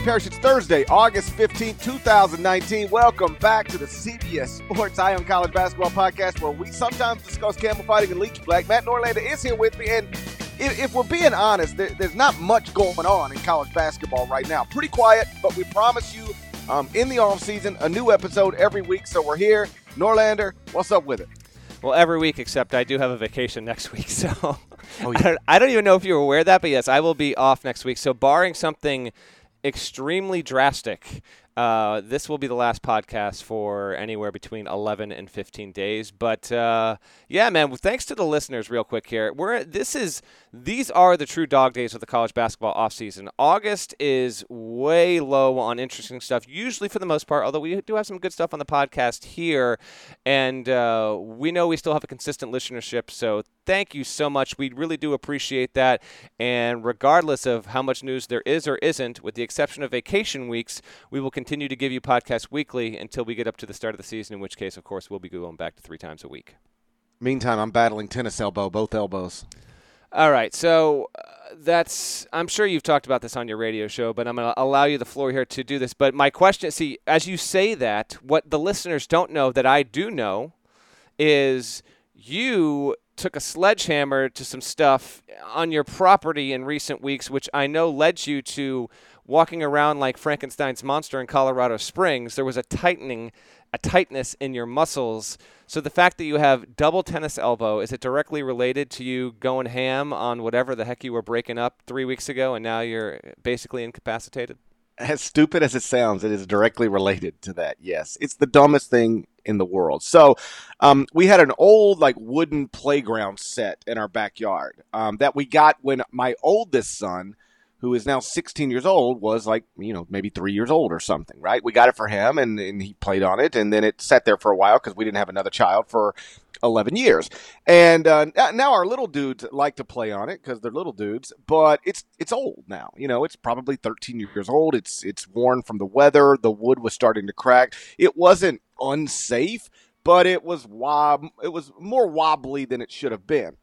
Gary Parrish. It's Thursday, August 15th, 2019. Welcome back to the CBS Sports Eye on College Basketball Podcast, where we sometimes discuss camel fighting and Leech Black. Matt Norlander is here with me, and if, if we're being honest, there, there's not much going on in college basketball right now. Pretty quiet, but we promise you um, in the off season a new episode every week. So we're here. Norlander, what's up with it? Well, every week except I do have a vacation next week, so oh, yeah. I, don't, I don't even know if you were aware of that, but yes, I will be off next week. So barring something extremely drastic uh, this will be the last podcast for anywhere between 11 and 15 days. But uh, yeah, man, thanks to the listeners, real quick here. We're this is these are the true dog days of the college basketball offseason. August is way low on interesting stuff, usually for the most part. Although we do have some good stuff on the podcast here, and uh, we know we still have a consistent listenership. So thank you so much. We really do appreciate that. And regardless of how much news there is or isn't, with the exception of vacation weeks, we will continue to give you podcasts weekly until we get up to the start of the season, in which case, of course, we'll be going back to three times a week. Meantime, I'm battling tennis elbow, both elbows. All right, so uh, that's I'm sure you've talked about this on your radio show, but I'm going to allow you the floor here to do this. But my question, see, as you say that, what the listeners don't know that I do know is you took a sledgehammer to some stuff on your property in recent weeks, which I know led you to walking around like Frankenstein's monster in Colorado Springs. There was a tightening, a tightness in your muscles. So the fact that you have double tennis elbow is it directly related to you going ham on whatever the heck you were breaking up three weeks ago, and now you're basically incapacitated? As stupid as it sounds, it is directly related to that. Yes, it's the dumbest thing in the world. So, um, we had an old like wooden playground set in our backyard um, that we got when my oldest son, who is now 16 years old, was like you know maybe three years old or something. Right? We got it for him, and, and he played on it, and then it sat there for a while because we didn't have another child for 11 years. And uh, now our little dudes like to play on it because they're little dudes, but it's it's old now. You know, it's probably 13 years old. It's it's worn from the weather. The wood was starting to crack. It wasn't unsafe, but it was wob it was more wobbly than it should have been.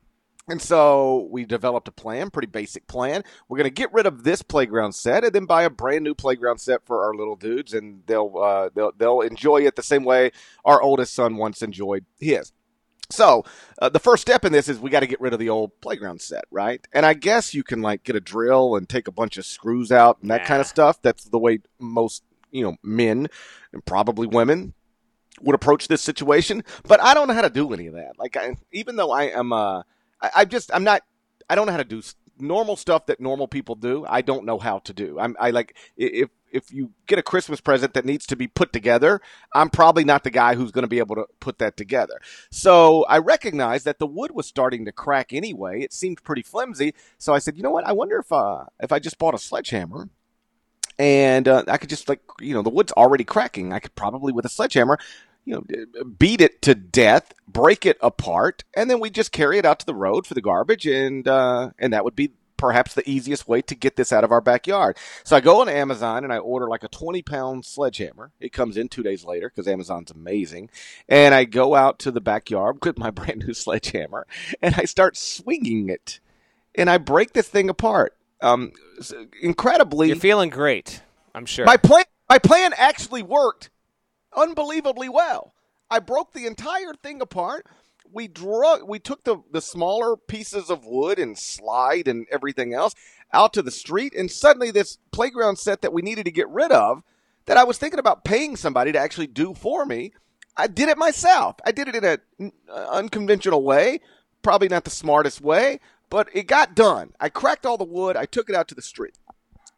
And so we developed a plan, pretty basic plan. We're going to get rid of this playground set and then buy a brand new playground set for our little dudes, and they'll uh, they'll they'll enjoy it the same way our oldest son once enjoyed his. So uh, the first step in this is we got to get rid of the old playground set, right? And I guess you can like get a drill and take a bunch of screws out and that kind of stuff. That's the way most you know men and probably women would approach this situation. But I don't know how to do any of that. Like I, even though I am, uh, I, I just I'm not. I don't know how to do normal stuff that normal people do. I don't know how to do. I'm I like if if you get a Christmas present that needs to be put together, I'm probably not the guy who's going to be able to put that together. So I recognized that the wood was starting to crack anyway. It seemed pretty flimsy. So I said, you know what? I wonder if uh, if I just bought a sledgehammer and uh, I could just like you know the wood's already cracking. I could probably with a sledgehammer. You know, beat it to death, break it apart, and then we just carry it out to the road for the garbage, and uh, and that would be perhaps the easiest way to get this out of our backyard. So I go on Amazon and I order like a 20 pound sledgehammer. It comes in two days later because Amazon's amazing. And I go out to the backyard with my brand new sledgehammer and I start swinging it. And I break this thing apart. Um, incredibly. You're feeling great, I'm sure. My plan, my plan actually worked unbelievably well. I broke the entire thing apart. We drug we took the the smaller pieces of wood and slide and everything else out to the street and suddenly this playground set that we needed to get rid of that I was thinking about paying somebody to actually do for me I did it myself. I did it in an uh, unconventional way probably not the smartest way but it got done. I cracked all the wood. I took it out to the street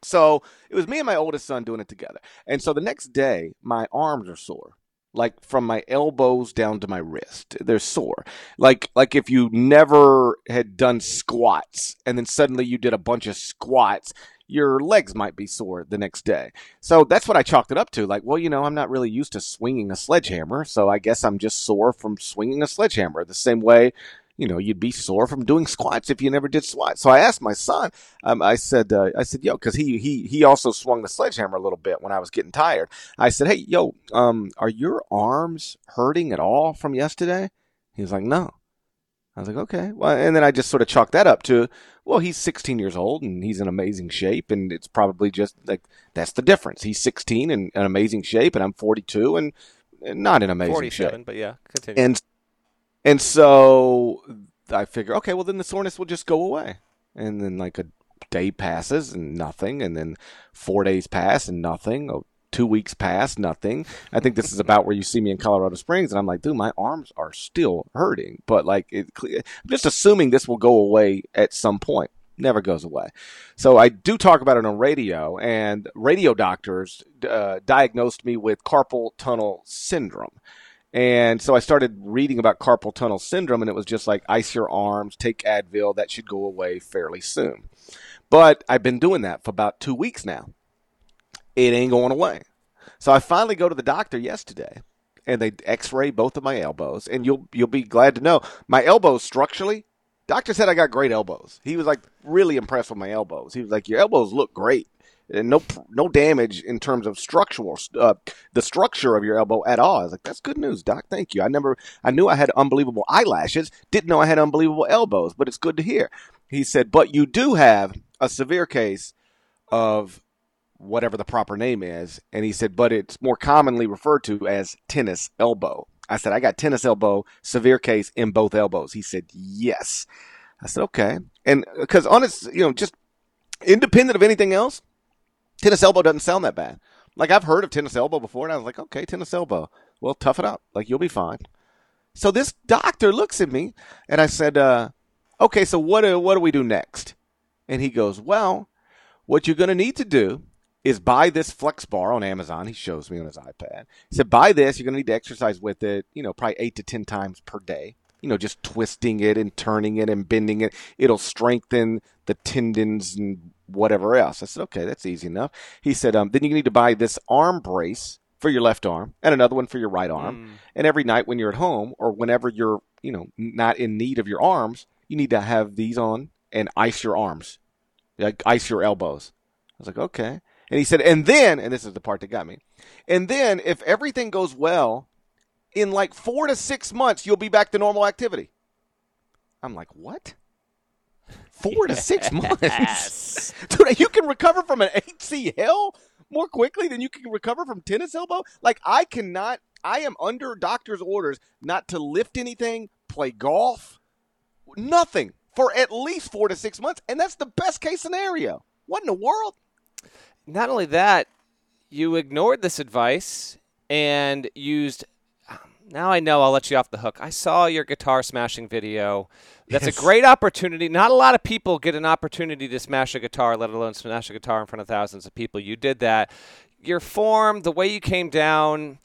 so it was me and my oldest son doing it together and so the next day my arms are sore like from my elbows down to my wrist. They're sore. Like like if you never had done squats and then suddenly you did a bunch of squats, your legs might be sore the next day. So that's what I chalked it up to. Like, well, you know, I'm not really used to swinging a sledgehammer, so I guess I'm just sore from swinging a sledgehammer. The same way you know, you'd be sore from doing squats if you never did squats. So I asked my son, um, I said, uh, I said, yo, cause he, he, he also swung the sledgehammer a little bit when I was getting tired. I said, Hey, yo, um, are your arms hurting at all from yesterday? He was like, no. I was like, okay. Well, and then I just sort of chalked that up to, well, he's 16 years old and he's in amazing shape, and it's probably just like that's the difference. He's 16 and in amazing shape, and I'm 42 and not in amazing 47, shape. but yeah, continue. And and so I figure, okay, well then the soreness will just go away, and then like a day passes and nothing, and then four days pass and nothing. Oh, two weeks pass, nothing. I think this is about where you see me in Colorado Springs, and I'm like, dude, my arms are still hurting. But like, it, I'm just assuming this will go away at some point. Never goes away. So I do talk about it on radio, and radio doctors uh, diagnosed me with carpal tunnel syndrome. And so I started reading about carpal tunnel syndrome, and it was just like ice your arms, take Advil, that should go away fairly soon. But I've been doing that for about two weeks now it ain't going away. So I finally go to the doctor yesterday, and they X-ray both of my elbows, and you'll you'll be glad to know my elbows structurally. Doctor said I got great elbows. He was like really impressed with my elbows. He was like, "Your elbows look great." And no no damage in terms of structural uh, the structure of your elbow at all. I was like, that's good news, doc. Thank you. I never I knew I had unbelievable eyelashes, didn't know I had unbelievable elbows, but it's good to hear. He said, but you do have a severe case of whatever the proper name is. And he said, but it's more commonly referred to as tennis elbow. I said, I got tennis elbow, severe case in both elbows. He said, yes. I said, okay. And because honest, you know, just independent of anything else, tennis elbow doesn't sound that bad. Like I've heard of tennis elbow before, and I was like, okay, tennis elbow. Well, tough it up. Like you'll be fine. So this doctor looks at me, and I said, uh, okay, so what do, what do we do next? And he goes, well, what you're going to need to do is buy this flex bar on Amazon. He shows me on his iPad. He said, buy this. You're going to need to exercise with it, you know, probably eight to 10 times per day. You know, just twisting it and turning it and bending it. It'll strengthen the tendons and whatever else. I said, okay, that's easy enough. He said, um, then you need to buy this arm brace for your left arm and another one for your right arm. Mm. And every night when you're at home or whenever you're, you know, not in need of your arms, you need to have these on and ice your arms, like ice your elbows. I was like, okay. And he said, and then, and this is the part that got me, and then if everything goes well, in like four to six months, you'll be back to normal activity. I'm like, what? Four yes. to six months? Dude, you can recover from an ACL more quickly than you can recover from tennis elbow? Like, I cannot, I am under doctor's orders not to lift anything, play golf, nothing for at least four to six months. And that's the best case scenario. What in the world? not only that, you ignored this advice and used. Now I know I'll let you off the hook. I saw your guitar smashing video. That's yes. a great opportunity. Not a lot of people get an opportunity to smash a guitar, let alone smash a guitar in front of thousands of people. You did that. Your form, the way you came down,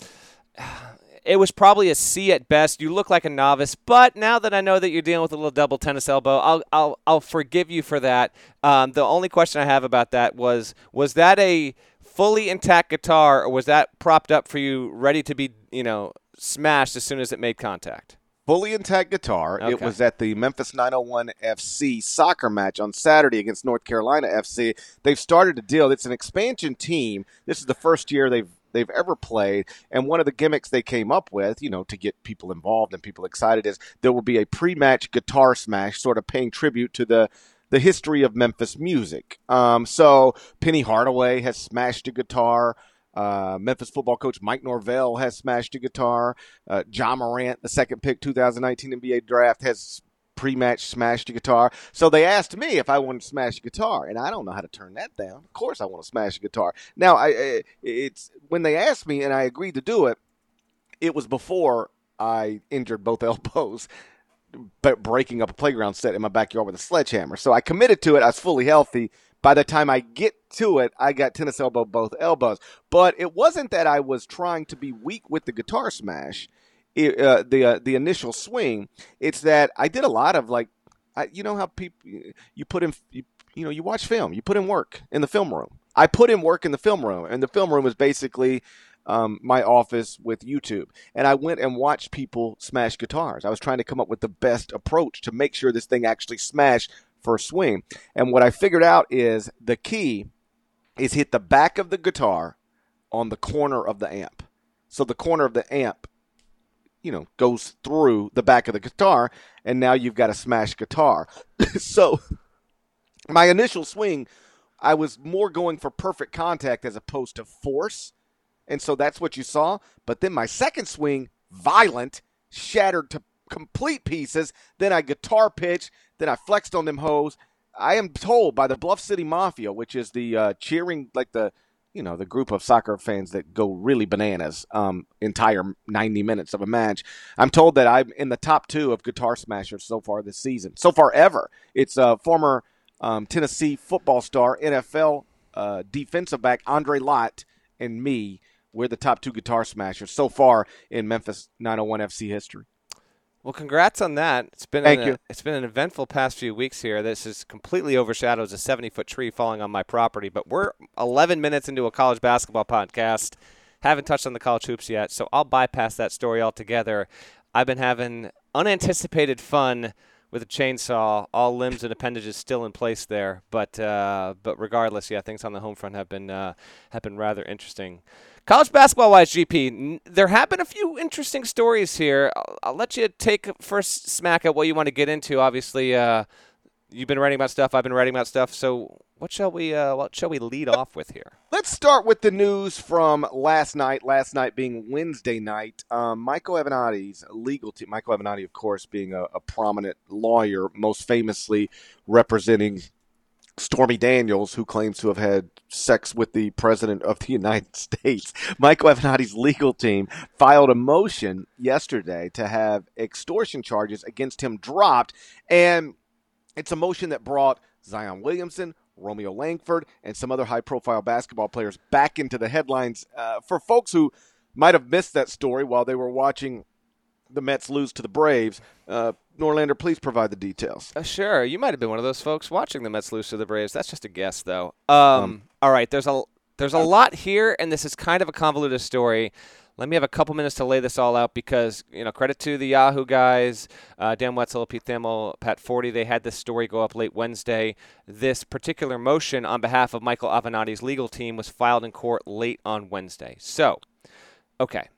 it was probably a C at best. You look like a novice, but now that I know that you're dealing with a little double tennis elbow, I'll I'll I'll forgive you for that. Um, the only question I have about that was was that a fully intact guitar, or was that propped up for you, ready to be you know smashed as soon as it made contact? fully intact guitar. Okay. It was at the Memphis 901 FC soccer match on Saturday against North Carolina FC. They've started a deal. It's an expansion team. This is the first year they've they've ever played. And one of the gimmicks they came up with, you know, to get people involved and people excited is there will be a pre-match guitar smash, sort of paying tribute to the the history of Memphis music. Um, so Penny Hardaway has smashed a guitar. Uh, Memphis football coach Mike Norvell has smashed a guitar. Uh, Ja Morant, the second pick 2019 NBA draft, has pre-match smashed a guitar. So they asked me if I wanted to smash a guitar, and I don't know how to turn that down. Of course, I want to smash a guitar. Now, I it's when they asked me and I agreed to do it. It was before I injured both elbows, breaking up a playground set in my backyard with a sledgehammer. So I committed to it. I was fully healthy. By the time I get to it, I got tennis elbow both elbows. But it wasn't that I was trying to be weak with the guitar smash uh, the uh, the initial swing. It's that I did a lot of like, I, you know how people you put in you, you know you watch film, you put in work in the film room. I put in work in the film room, and the film room is basically um, my office with YouTube. And I went and watched people smash guitars. I was trying to come up with the best approach to make sure this thing actually smashed a swing. And what I figured out is the key is hit the back of the guitar on the corner of the amp. So the corner of the amp you know, goes through the back of the guitar, and now you've got a smashed guitar. so my initial swing, I was more going for perfect contact as opposed to force. And so that's what you saw. But then my second swing, violent, shattered to complete pieces. Then I guitar pitched. Then I flexed on them hoes. I am told by the Bluff City Mafia, which is the uh, cheering, like the you know the group of soccer fans that go really bananas um, entire 90 minutes of a match i'm told that i'm in the top two of guitar smashers so far this season so far ever it's a former um, tennessee football star nfl uh, defensive back andre lott and me we're the top two guitar smashers so far in memphis 901 fc history well, congrats on that. It's been Thank an, you. It's been an eventful past few weeks here. This is completely overshadows a 70 foot tree falling on my property. But we're 11 minutes into a college basketball podcast. Haven't touched on the college hoops yet, so I'll bypass that story altogether. I've been having unanticipated fun with a chainsaw, all limbs and appendages still in place there. But uh, but regardless, yeah, things on the home front have been uh, have been rather interesting. College basketball wise, GP, there have been a few interesting stories here. I'll, I'll, let you take first smack at what you want to get into. Obviously, uh, you've been writing about stuff. I've been writing about stuff. So, what shall we uh, what shall we lead off with here? Let's start with the news from last night. Last night being Wednesday night. Um, Michael Avenatti's legal team. Michael Avenatti, of course, being a, a prominent lawyer, most famously representing Stormy Daniels, who claims to have had sex with the President of the United States. Michael Avenatti's legal team filed a motion yesterday to have extortion charges against him dropped. And it's a motion that brought Zion Williamson, Romeo Langford, and some other high profile basketball players back into the headlines. Uh, for folks who might have missed that story while they were watching the Mets lose to the Braves, uh, Norlander, please provide the details. Uh, sure, you might have been one of those folks watching the Mets lose to the Braves. That's just a guess, though. Um, um, all right, there's a there's a lot here, and this is kind of a convoluted story. Let me have a couple minutes to lay this all out because you know credit to the Yahoo guys, uh, Dan Wetzel, Pete Thamel, Pat Forde. They had this story go up late Wednesday. This particular motion on behalf of Michael Avenatti's legal team was filed in court late on Wednesday. So, okay,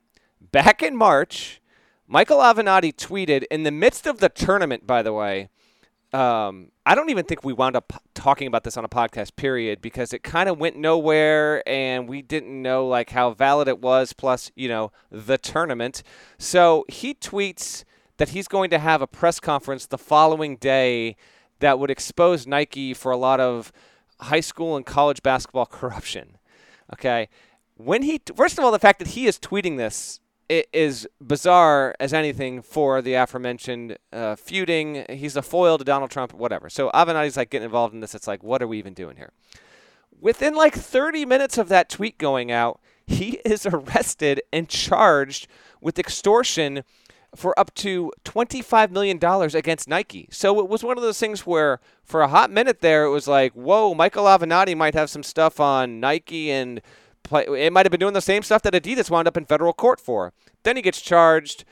back in March. Michael Avenatti tweeted in the midst of the tournament, by the way. Um, I don't even think we wound up talking about this on a podcast, period, because it kind of went nowhere and we didn't know like how valid it was, plus, you know, the tournament. So he tweets that he's going to have a press conference the following day that would expose Nike for a lot of high school and college basketball corruption. Okay. When he, first of all, the fact that he is tweeting this it is bizarre as anything for the aforementioned uh, feuding. He's a foil to Donald Trump, whatever. So Avenatti's like getting involved in this. It's like, what are we even doing here? Within like 30 minutes of that tweet going out, he is arrested and charged with extortion for up to $25 million against Nike. So it was one of those things where, for a hot minute there, it was like, whoa, Michael Avenatti might have some stuff on Nike and play. It might have been doing the same stuff that Adidas wound up in federal court for. Then he gets charged,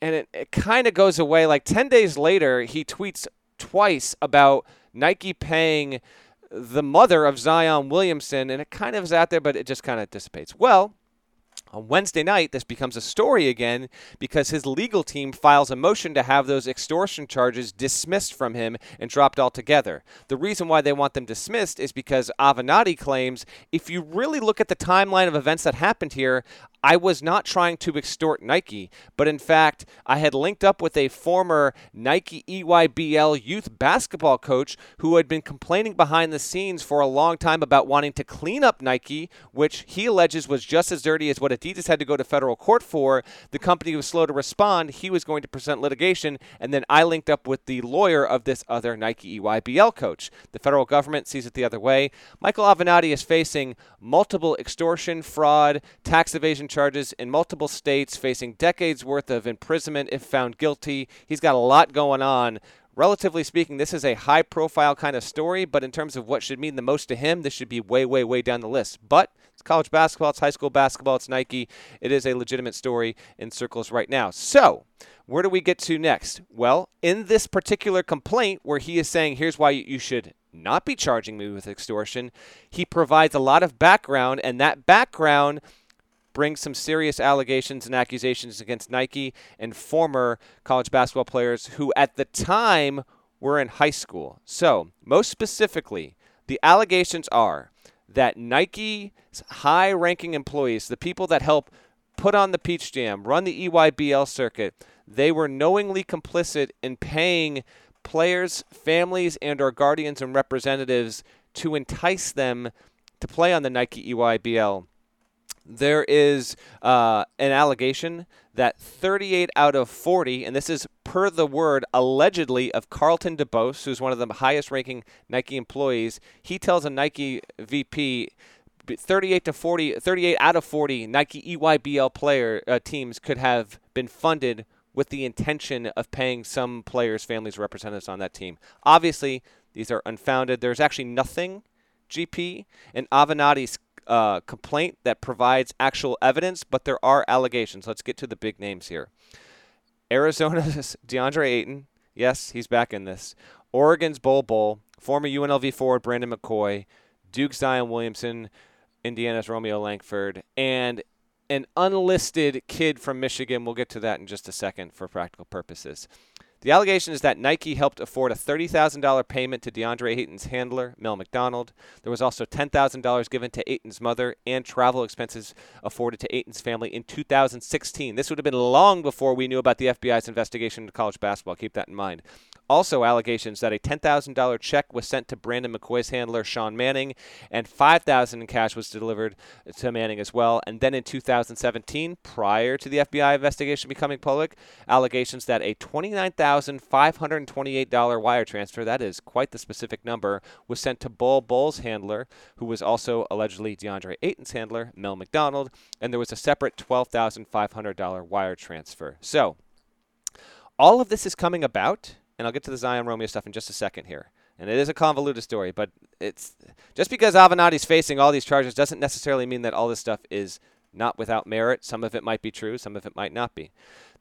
and it, it kind of goes away. Like 10 days later, he tweets twice about Nike paying the mother of Zion Williamson, and it kind of is out there, but it just kind of dissipates. Well, on Wednesday night, this becomes a story again because his legal team files a motion to have those extortion charges dismissed from him and dropped altogether. The reason why they want them dismissed is because Avenatti claims if you really look at the timeline of events that happened here, I was not trying to extort Nike, but in fact, I had linked up with a former Nike EYBL youth basketball coach who had been complaining behind the scenes for a long time about wanting to clean up Nike, which he alleges was just as dirty as what Adidas had to go to federal court for. The company was slow to respond. He was going to present litigation, and then I linked up with the lawyer of this other Nike EYBL coach. The federal government sees it the other way. Michael Avenatti is facing multiple extortion, fraud, tax evasion charges in multiple states, facing decades worth of imprisonment if found guilty. He's got a lot going on. Relatively speaking, this is a high profile kind of story, but in terms of what should mean the most to him, this should be way, way, way down the list. But it's college basketball, it's high school basketball, it's Nike. It is a legitimate story in circles right now. So, where do we get to next? Well, in this particular complaint, where he is saying, here's why you should not be charging me with extortion, he provides a lot of background, and that background brings some serious allegations and accusations against Nike and former college basketball players who, at the time, were in high school. So, most specifically, the allegations are that Nike's high ranking employees, the people that help put on the Peach Jam, run the EYBL circuit, they were knowingly complicit in paying players, families, and or guardians and representatives to entice them to play on the Nike EYBL. There is uh, an allegation that 38 out of 40, and this is per the word allegedly of Carlton DeBose, who's one of the highest ranking Nike employees, he tells a Nike VP 38 to 40, 38 out of 40 Nike EYBL player uh, teams could have been funded with the intention of paying some players' families representatives on that team. Obviously, these are unfounded. There's actually nothing, GP, in Avenatti's uh, complaint that provides actual evidence, but there are allegations. Let's get to the big names here. Arizona's DeAndre Ayton, yes, he's back in this. Oregon's Bol Bol, former UNLV forward Brandon McCoy, Duke's Zion Williamson, Indiana's Romeo Langford, and an unlisted kid from Michigan. We'll get to that in just a second for practical purposes. The allegation is that Nike helped afford a $30,000 payment to DeAndre Ayton's handler, Mel McDonald. There was also $10,000 given to Ayton's mother and travel expenses afforded to Ayton's family in 2016. This would have been long before we knew about the FBI's investigation into college basketball. Keep that in mind. Also, allegations that a $10,000 check was sent to Brandon McCoy's handler, Sean Manning, and $5,000 in cash was delivered to Manning as well. And then in 2017, prior to the FBI investigation becoming public, allegations that a $29,528 wire transfer, that is quite the specific number, was sent to Bol Bol's handler, who was also allegedly DeAndre Ayton's handler, Mel McDonald, and there was a separate $12,500 wire transfer. So, all of this is coming about and I'll get to the Zion Romeo stuff in just a second here. And it is a convoluted story, but it's just because Avenatti's facing all these charges doesn't necessarily mean that all this stuff is not without merit. Some of it might be true, some of it might not be.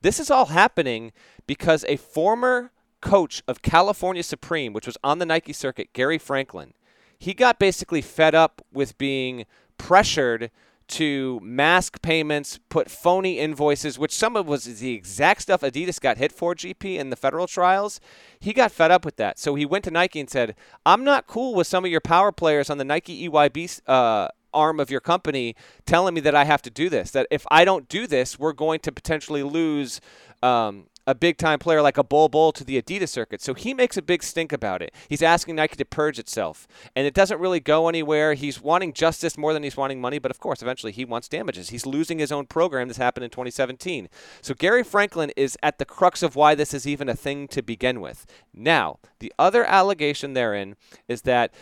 This is all happening because a former coach of California Supreme, which was on the Nike circuit, Gary Franklin, he got basically fed up with being pressured to mask payments, put phony invoices, which some of was the exact stuff Adidas got hit for GP in the federal trials. He got fed up with that. So he went to Nike and said, I'm not cool with some of your power players on the Nike EYB uh, arm of your company telling me that I have to do this. That if I don't do this, we're going to potentially lose um, a big time player like a Bol Bol to the Adidas circuit. So he makes a big stink about it. He's asking Nike to purge itself. And it doesn't really go anywhere. He's wanting justice more than he's wanting money, but of course, eventually he wants damages. He's losing his own program. This happened in 2017. So Gary Franklin is at the crux of why this is even a thing to begin with. Now, the other allegation therein is that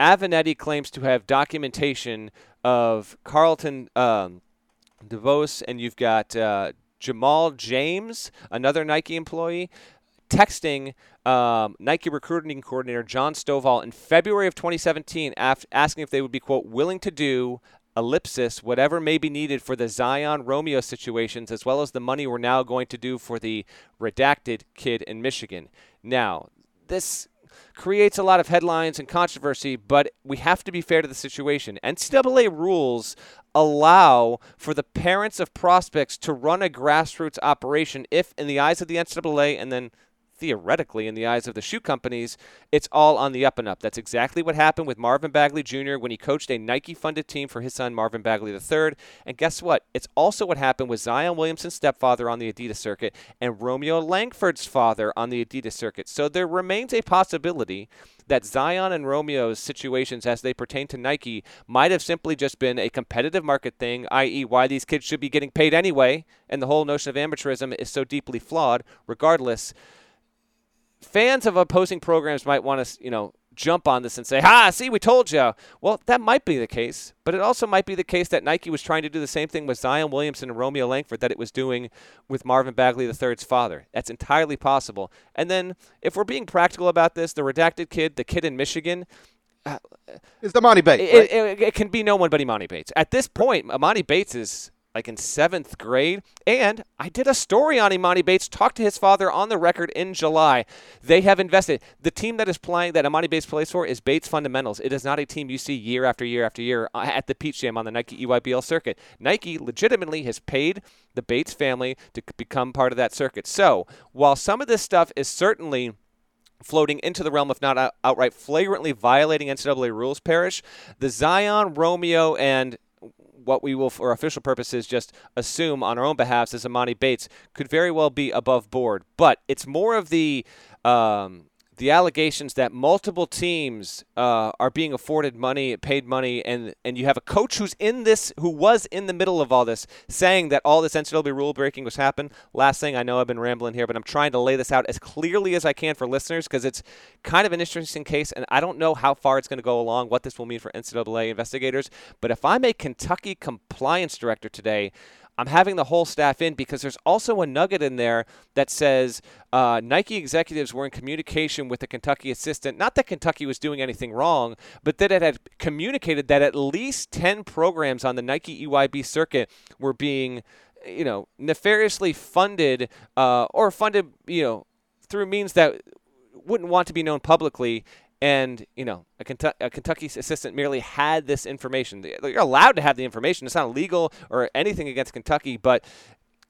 Avenatti claims to have documentation of Carlton. Um, DeVos, and you've got uh, Jamal James, another Nike employee, texting um, Nike recruiting coordinator John Stovall in February of 2017, af- asking if they would be quote willing to do ellipsis whatever may be needed for the Zion Romeo situations, as well as the money we're now going to do for the redacted kid in Michigan. Now, this creates a lot of headlines and controversy, but we have to be fair to the situation. NCAA rules allow for the parents of prospects to run a grassroots operation if, in the eyes of the NCAA and then theoretically, in the eyes of the shoe companies, it's all on the up and up. That's exactly what happened with Marvin Bagley Jr. when he coached a Nike funded team for his son, Marvin Bagley III. And guess what? It's also what happened with Zion Williamson's stepfather on the Adidas circuit and Romeo Langford's father on the Adidas circuit. So there remains a possibility that Zion and Romeo's situations as they pertain to Nike might have simply just been a competitive market thing, i.e., why these kids should be getting paid anyway, and the whole notion of amateurism is so deeply flawed, regardless fans of opposing programs might want to, you know, jump on this and say, "Ha, see, we told you." Well, that might be the case, but it also might be the case that Nike was trying to do the same thing with Zion Williamson and Romeo Langford that it was doing with Marvin Bagley III's father. That's entirely possible. And then, if we're being practical about this, the redacted kid, the kid in Michigan. Uh, is the Emoni Bates. It, right? it, it, it, can be no one but Emoni Bates. At this point, Emoni Bates is like in seventh grade. And I did a story on Emoni Bates, talked to his father on the record in July. They have invested. The team that is playing, that Emoni Bates plays for, is Bates Fundamentals. It is not a team you see year after year after year uh, at the Peach Jam on the Nike EYBL circuit. Nike legitimately has paid the Bates family to become part of that circuit. So while some of this stuff is certainly floating into the realm of not outright flagrantly violating NCAA rules, Parrish, the Zion, Romeo, and what we will, for official purposes, just assume on our own behalf as Emoni Bates could very well be above board. But it's more of the um, the allegations that multiple teams uh, are being afforded money, paid money, and and you have a coach who's in this, who was in the middle of all this, saying that all this NCAA rule breaking was happening. Last thing I know, I've been rambling here, but I'm trying to lay this out as clearly as I can for listeners because it's kind of an interesting case, and I don't know how far it's going to go along, what this will mean for NCAA investigators. But if I'm a Kentucky compliance director today, I'm having the whole staff in because there's also a nugget in there that says uh, Nike executives were in communication with the Kentucky assistant. Not that Kentucky was doing anything wrong, but that it had communicated that at least 10 programs on the Nike EYB circuit were being, you know, nefariously funded uh, or funded, you know, through means that wouldn't want to be known publicly and you know a, Kentucky, a Kentucky assistant merely had this information. You're allowed to have the information. It's not illegal or anything against Kentucky, but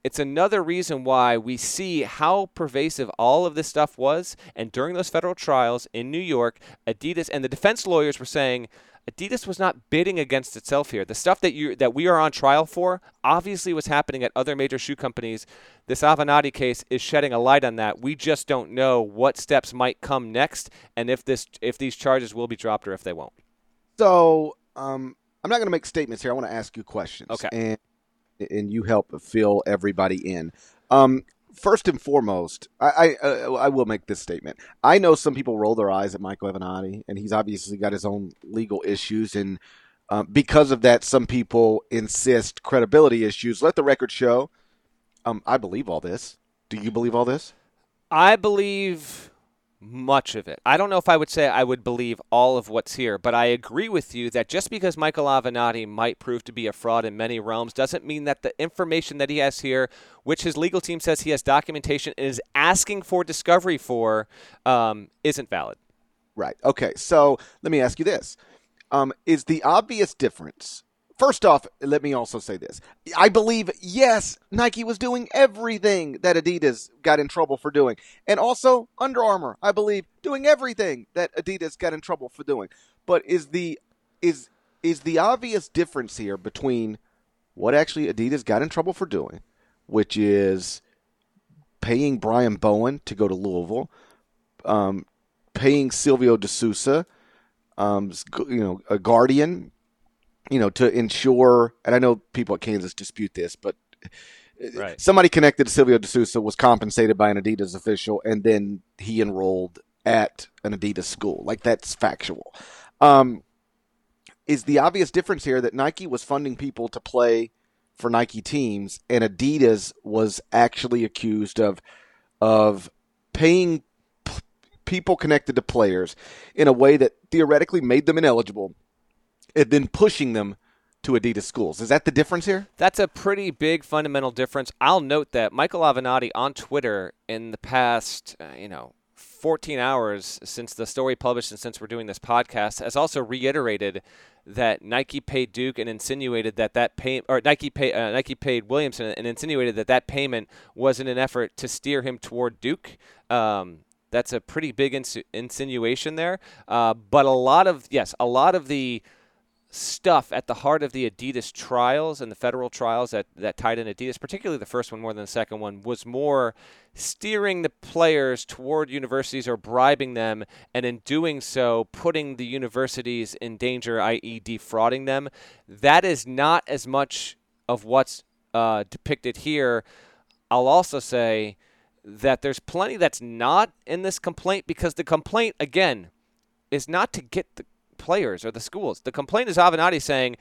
it's another reason why we see how pervasive all of this stuff was. And during those federal trials in New York, Adidas and the defense lawyers were saying Adidas was not bidding against itself here. The stuff that you that we are on trial for obviously was happening at other major shoe companies. This Avenatti case is shedding a light on that. We just don't know what steps might come next and if this if these charges will be dropped or if they won't. So, um, I'm not going to make statements here. I want to ask you questions. Okay. And and you help fill everybody in. Um, first and foremost, I I, uh, I, will make this statement. I know some people roll their eyes at Michael Avenatti, and he's obviously got his own legal issues, and uh, because of that, some people insist credibility issues. Let the record show. Um, I believe all this. Do you believe all this? I believe much of it. I don't know if I would say I would believe all of what's here, but I agree with you that just because Michael Avenatti might prove to be a fraud in many realms doesn't mean that the information that he has here, which his legal team says he has documentation and is asking for discovery for, um, isn't valid. Right. Okay. So let me ask you this: um, Is the obvious difference First off, let me also say this. I believe, yes, Nike was doing everything that Adidas got in trouble for doing. And also, Under Armour, I believe, doing everything that Adidas got in trouble for doing. But is the is is the obvious difference here between what actually Adidas got in trouble for doing, which is paying Brian Bowen to go to Louisville, um, paying Silvio De Sousa, um, you know, a guardian you know, to ensure, and I know people at Kansas dispute this, but right. somebody connected to Silvio De Sousa was compensated by an Adidas official, and then he enrolled at an Adidas school. Like that's factual. Um, is the obvious difference here that Nike was funding people to play for Nike teams, and Adidas was actually accused of of paying p- people connected to players in a way that theoretically made them ineligible and then pushing them to Adidas schools. Is that the difference here? That's a pretty big fundamental difference. I'll note that Michael Avenatti on Twitter in the past, uh, you know, 14 hours since the story published and since we're doing this podcast has also reiterated that Nike paid Duke and insinuated that that pay or Nike pay uh, Nike paid Williamson and insinuated that that payment was in an effort to steer him toward Duke. Um, that's a pretty big ins- insinuation there. Uh, but a lot of yes, a lot of the stuff at the heart of the Adidas trials and the federal trials that, that tied in Adidas, particularly the first one more than the second one, was more steering the players toward universities or bribing them, and in doing so, putting the universities in danger, i.e., defrauding them. That is not as much of what's uh, depicted here. I'll also say that there's plenty that's not in this complaint because the complaint, again, is not to get the players or the schools. The complaint is Avenatti saying,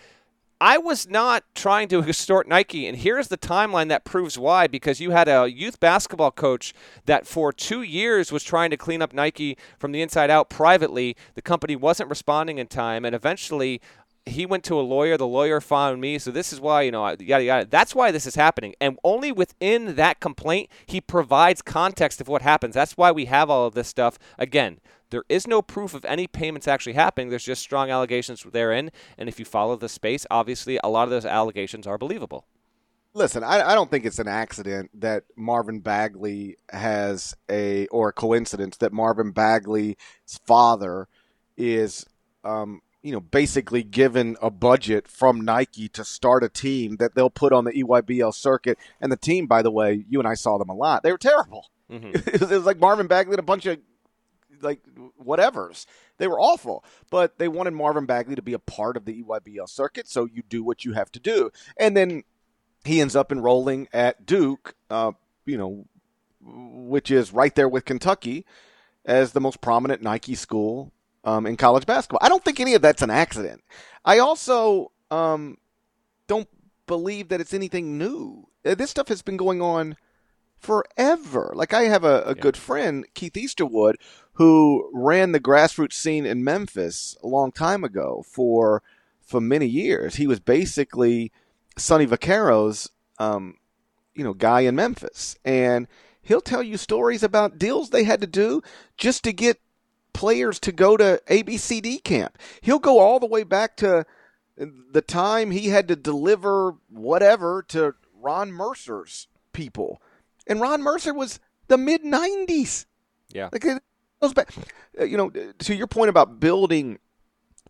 I was not trying to extort Nike, and here's the timeline that proves why. Because you had a youth basketball coach that for two years was trying to clean up Nike from the inside out privately. The company wasn't responding in time, and eventually he went to a lawyer. The lawyer found me. So this is why, you know, yada, yada. That's why this is happening. And only within that complaint, he provides context of what happens. That's why we have all of this stuff. Again, there is no proof of any payments actually happening. There's just strong allegations therein. And if you follow the space, obviously a lot of those allegations are believable. Listen, I, I don't think it's an accident that Marvin Bagley has a, or a coincidence that Marvin Bagley's father is um, you know, basically given a budget from Nike to start a team that they'll put on the EYBL circuit. And the team, by the way, you and I saw them a lot. They were terrible. Mm-hmm. it, was, like Marvin Bagley and a bunch of like whatevers. They were awful, but they wanted Marvin Bagley to be a part of the EYBL circuit. So you do what you have to do, and then he ends up enrolling at Duke. Uh, you know, which is right there with Kentucky as the most prominent Nike school um, in college basketball. I don't think any of that's an accident. I also um, don't believe that it's anything new. Uh, this stuff has been going on forever. Like I have a, a yeah. good friend, Keith Easterwood, who ran the grassroots scene in Memphis a long time ago for for many years. He was basically Sonny Vaccaro's um, you know guy in Memphis, and he'll tell you stories about deals they had to do just to get players to go to ABCD camp. He'll go all the way back to the time he had to deliver whatever to Ron Mercer's people. And Ron Mercer was the mid 90s. Yeah. Like goes back, uh, you know, to your point about building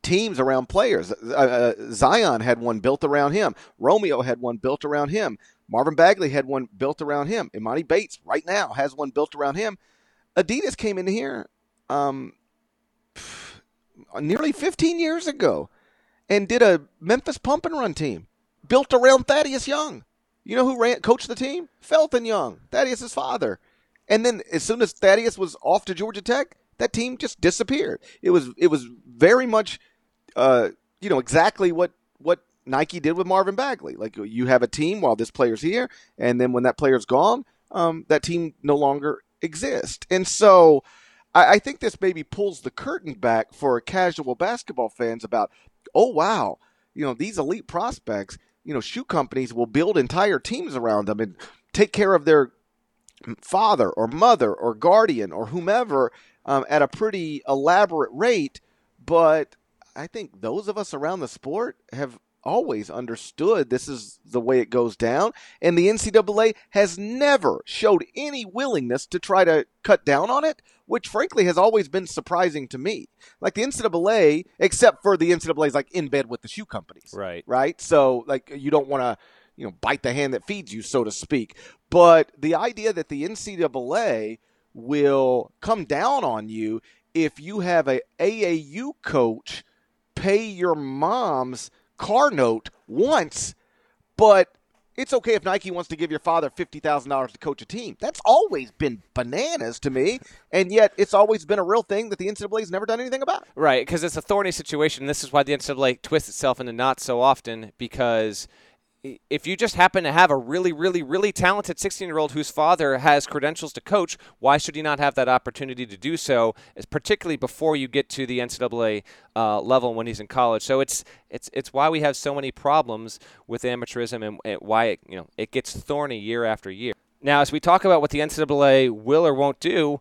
teams around players. Uh, uh, Zion had one built around him. Romeo had one built around him. Marvin Bagley had one built around him. Emoni Bates right now has one built around him. Adidas came in here um, nearly 15 years ago and did a Memphis pump and run team built around Thaddeus Young. You know who ran, coached the team? Felton Young, Thaddeus' father. And then as soon as Thaddeus was off to Georgia Tech, that team just disappeared. It was it was very much, uh, you know, exactly what what Nike did with Marvin Bagley. Like you have a team while this player's here, and then when that player's gone, um, that team no longer exists. And so I, I think this maybe pulls the curtain back for casual basketball fans about, oh wow, you know these elite prospects. You know, shoe companies will build entire teams around them and take care of their father or mother or guardian or whomever um, at a pretty elaborate rate. But I think those of us around the sport have always understood this is the way it goes down. And the NCAA has never showed any willingness to try to cut down on it, which frankly has always been surprising to me. Like the NCAA, except for the NCAA is like in bed with the shoe companies. Right. Right. So like you don't want to, you know, bite the hand that feeds you, so to speak. But the idea that the NCAA will come down on you if you have a AAU coach pay your mom's car note once, but it's okay if Nike wants to give your father $50,000 to coach a team. That's always been bananas to me, and yet it's always been a real thing that the NCAA has never done anything about. Right, because it's a thorny situation. This is why the NCAA twists itself into knots so often because – if you just happen to have a really, really, really talented 16 year old whose father has credentials to coach, why should he not have that opportunity to do so, particularly before you get to the NCAA uh, level when he's in college? So it's it's it's why we have so many problems with amateurism and, and why it, you know it gets thorny year after year. Now, as we talk about what the NCAA will or won't do,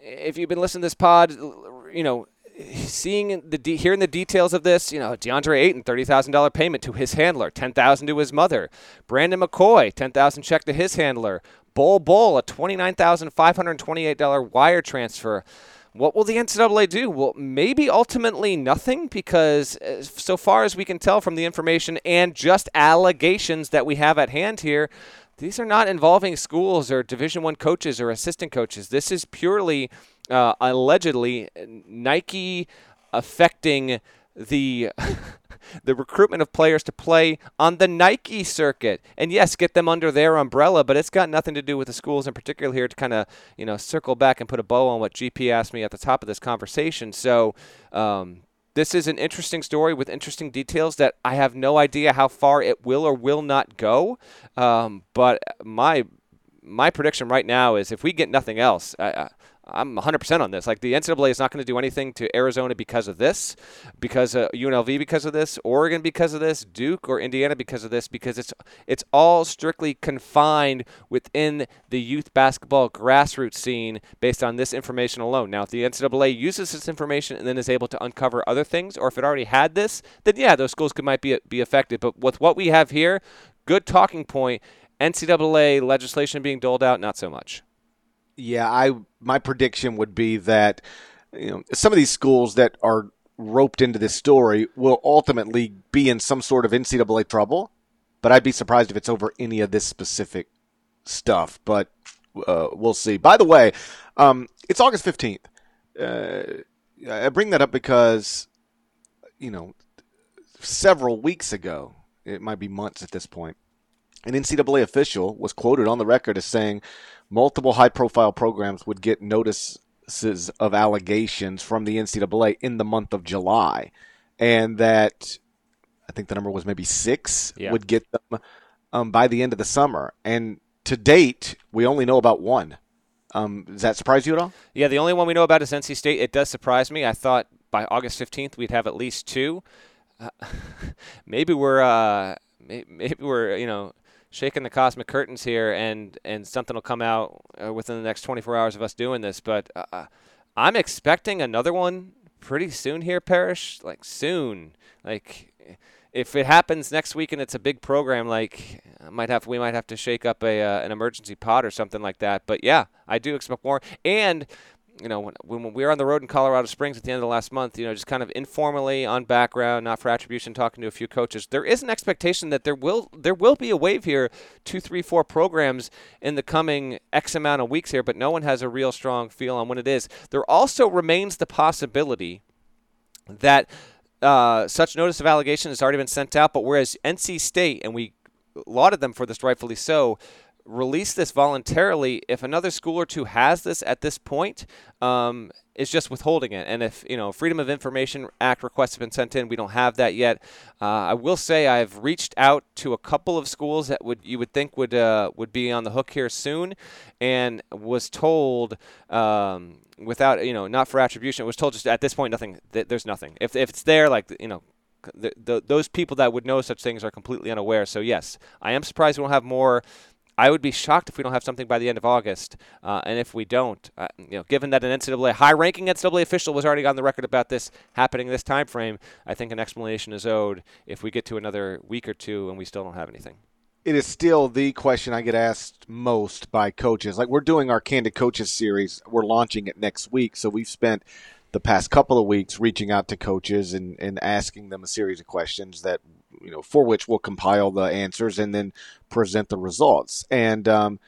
if you've been listening to this pod, you know seeing the de- hearing the details of this, you know, DeAndre Ayton, thirty thousand dollar payment to his handler, ten thousand to his mother. Brandon McCoy, ten thousand check to his handler. Bol Bol, a twenty nine thousand five hundred twenty eight dollar wire transfer. What will the NCAA do? Well, maybe ultimately nothing, because uh, so far as we can tell from the information and just allegations that we have at hand here, these are not involving schools or Division One coaches or assistant coaches. This is purely uh, allegedly Nike affecting the the recruitment of players to play on the Nike circuit. And yes, get them under their umbrella, but it's got nothing to do with the schools in particular here to kind of, you know, circle back and put a bow on what GP asked me at the top of this conversation. So, um, this is an interesting story with interesting details that I have no idea how far it will or will not go. Um, but my my prediction right now is if we get nothing else, I, I'm 100% on this. Like the NCAA is not going to do anything to Arizona because of this, because UNLV because of this, Oregon because of this, Duke or Indiana because of this, because it's it's all strictly confined within the youth basketball grassroots scene based on this information alone. Now, if the NCAA uses this information and then is able to uncover other things, or if it already had this, then yeah, those schools could might be be affected. But with what we have here, good talking point. NCAA legislation being doled out, not so much. Yeah, I my prediction would be that you know some of these schools that are roped into this story will ultimately be in some sort of NCAA trouble, but I'd be surprised if it's over any of this specific stuff. But uh, we'll see. By the way, um, it's August fifteenth. Uh, I bring that up because you know several weeks ago, it might be months at this point, an NCAA official was quoted on the record as saying multiple high profile programs would get notices of allegations from the NCAA in the month of July. And that I think the number was maybe six yeah. would get them um, by the end of the summer. And to date, we only know about one. Um, does that surprise you at all? Yeah, the only one we know about is NC State. It does surprise me. I thought by August 15th we'd have at least two. Uh, maybe we're uh, maybe we're you know shaking the cosmic curtains here, and and something will come out uh, within the next 24 hours of us doing this. But uh, uh, I'm expecting another one pretty soon here, Parrish. Like soon. Like if it happens next week and it's a big program, like I might have we might have to shake up a uh, an emergency pod or something like that. But yeah, I do expect more. And you know, when, when, we were on the road in Colorado Springs at the end of the last month, you know, just kind of informally on background, not for attribution, talking to a few coaches, there is an expectation that there will there will be a wave here, two, three, four programs in the coming X amount of weeks here, but no one has a real strong feel on when it is. There also remains the possibility that uh, such notice of allegation has already been sent out, but whereas NC State and we lauded them for this rightfully so release this voluntarily if another school or two has this at this point um, is just withholding it. And if you know freedom of information act requests have been sent in we don't have that yet. Uh, i will say i've reached out to a couple of schools that would you would think would uh, would be on the hook here soon and was told um, without you know not for attribution was told just at this point nothing th- there's nothing. If, if it's there like you know the, the, those people that would know such things are completely unaware. So yes, I am surprised we don't have more I would be shocked if we don't have something by the end of August. Uh, and if we don't, uh, you know, given that an NCAA high-ranking NCAA official was already on the record about this happening this time frame, I think an explanation is owed if we get to another week or two and we still don't have anything. It is still the question I get asked most by coaches. Like we're doing our Candid Coaches series, we're launching it next week, so we've spent the past couple of weeks reaching out to coaches and, and asking them a series of questions that you know for which we'll compile the answers and then present the results. And um,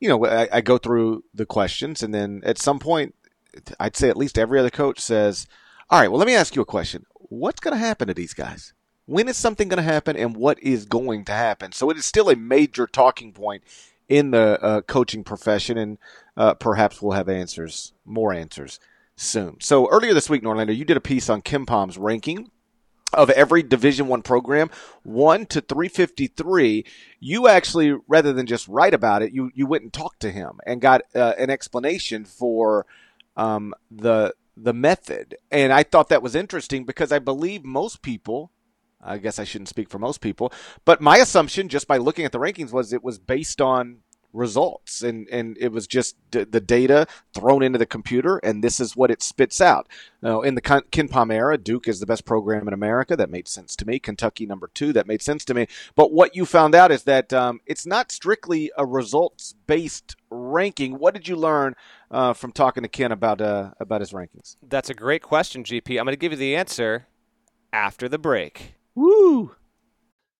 you know, I, I go through the questions, and then at some point, I'd say at least every other coach says, "All right, well, let me ask you a question. What's going to happen to these guys?" When is something going to happen, and what is going to happen? So it is still a major talking point in the uh, coaching profession, and uh, perhaps we'll have answers, more answers soon. So earlier this week, Norlander, you did a piece on KenPom's ranking of every division one program 1 to 353 you actually rather than just write about it you you went and talked to him and got uh, an explanation for um, the the method. And i thought that was interesting because i believe most people i guess i shouldn't speak for most people but my assumption just by looking at the rankings was it was based on results. And and it was just d- the data thrown into the computer and this is what it spits out. Now in the KenPom era duke is the best program in america. That made sense to me. Kentucky number two that made sense to me. But what you found out is that um, it's not strictly a results based ranking. What did you learn uh, from talking to ken about uh, about his rankings? That's a great question gp i'm going to give you the answer after the break. Woo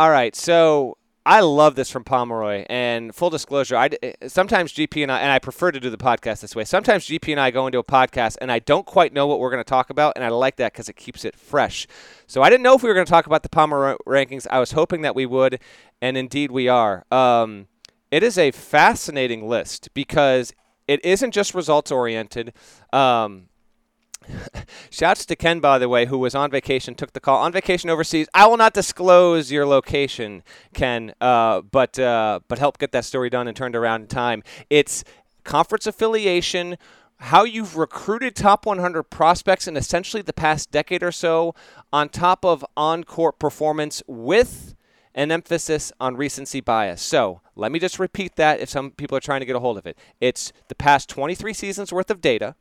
All right, so I love this from Pomeroy. And full disclosure, I sometimes GP and I and I prefer to do the podcast this way. Sometimes GP and I go into a podcast and I don't quite know what we're going to talk about, and I like that because it keeps it fresh. So I didn't know if we were going to talk about the Pomeroy rankings. I was hoping that we would, and indeed we are. Um, it is a fascinating list because it isn't just results oriented. Um, Shouts to Ken, by the way, who was on vacation, took the call on vacation overseas. I will not disclose your location, Ken, uh, but uh, but help get that story done and turned around in time. It's conference affiliation, how you've recruited top 100 prospects in essentially the past decade or so, on top of on-court performance with an emphasis on recency bias. So let me just repeat that if some people are trying to get a hold of it. It's the past 23 seasons worth of data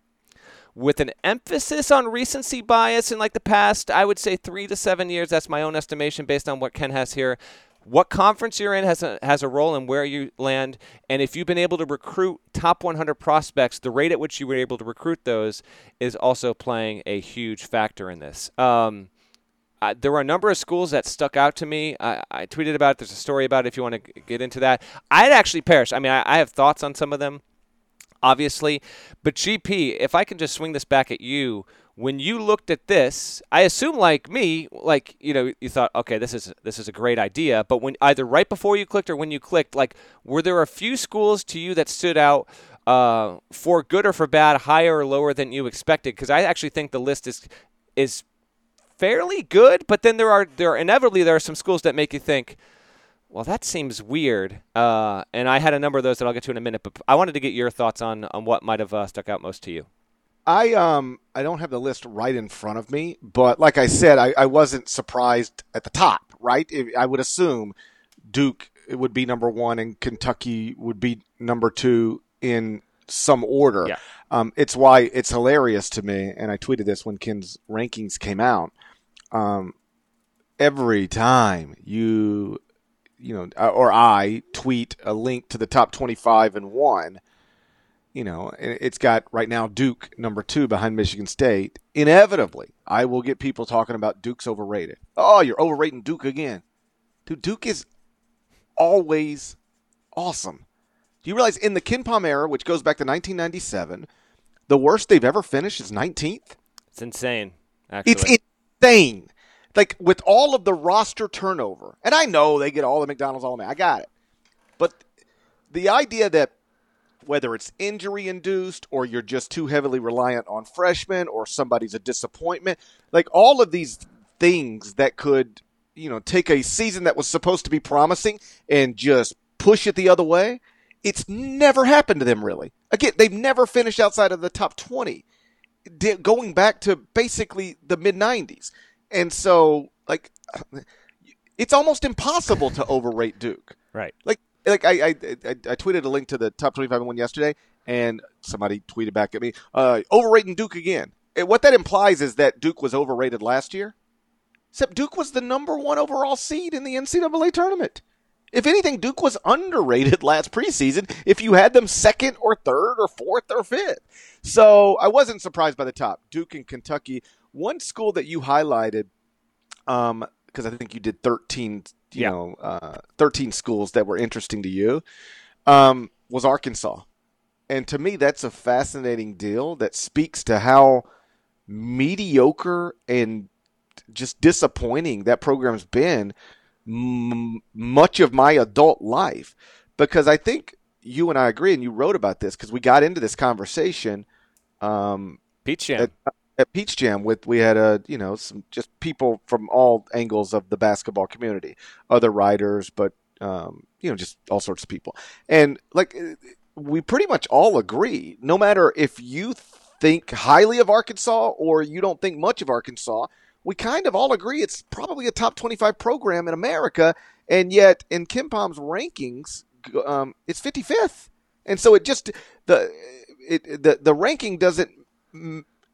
with an emphasis on recency bias in like the past, I would say three to seven years. That's my own estimation based on what Ken has here. What conference you're in has a, has a role in where you land. And if you've been able to recruit top 100 prospects, the rate at which you were able to recruit those is also playing a huge factor in this. Um, there were a number of schools that stuck out to me. I, I, tweeted about it. There's a story about it if you want to get into that. I'd actually Parrish. I mean, I, I have thoughts on some of them obviously. But GP, if I can just swing this back at you, when you looked at this, I assume like me, like you know, you thought, okay, this is this is a great idea. But when either right before you clicked or when you clicked, like, were there a few schools to you that stood out? Uh, for good or for bad, higher or lower than you expected? Because I actually think the list is is fairly good, but then there are there are, inevitably there are some schools that make you think, well, that seems weird. Uh, and I had a number of those that I'll get to in a minute, but I wanted to get your thoughts on on what might have uh, stuck out most to you. I um I don't have the list right in front of me, but like I said, I, I wasn't surprised at the top. Right, I would assume Duke would be number one and Kentucky would be number two in some order. Yeah. Um, it's why it's hilarious to me, and I tweeted this when Ken's rankings came out. Um, every time you you know, uh, or I tweet a link to the top 25 and one, you know, it's got right now Duke number two behind Michigan State. Inevitably, I will get people talking about Duke's overrated. Oh, you're overrating Duke again. Dude, Duke is always awesome. Do you realize in the KenPom era, which goes back to 1997, the worst they've ever finished is 19th? It's insane. Actually. It's insane like with all of the roster turnover, and I know they get all the McDonald's all the I got it. But the idea that whether it's injury induced or you're just too heavily reliant on freshmen or somebody's a disappointment, like all of these things that could, you know, take a season that was supposed to be promising and just push it the other way, it's never happened to them really. Again, they've never finished outside of the top 20 going back to basically the mid 90s. And so, like, it's almost impossible to overrate Duke. Right. Like, like I, I, I, I tweeted a link to the top 25 and one yesterday, and somebody tweeted back at me, uh, overrating Duke again. And what that implies is that Duke was overrated last year. Except Duke was the number one overall seed in the NCAA tournament. If anything, Duke was underrated last preseason if you had them second or third or fourth or fifth. So I wasn't surprised by the top. Duke and Kentucky one school that you highlighted, um, because I think you did thirteen, you yeah. know, uh, thirteen schools that were interesting to you, um, was Arkansas, and to me that's a fascinating deal that speaks to how mediocre and just disappointing that program's been m- much of my adult life because I think you and I agree, and you wrote about this because we got into this conversation. Um, Peach Jam at Peach Jam with we had a you know some just people from all angles of the basketball community, other writers, but um, you know just all sorts of people, and like we pretty much all agree. No matter if you think highly of Arkansas or you don't think much of Arkansas, we kind of all agree it's probably a top twenty-five program in America, and yet in KenPom's rankings, um, it's fifty-fifth, and so it just the it the the ranking doesn't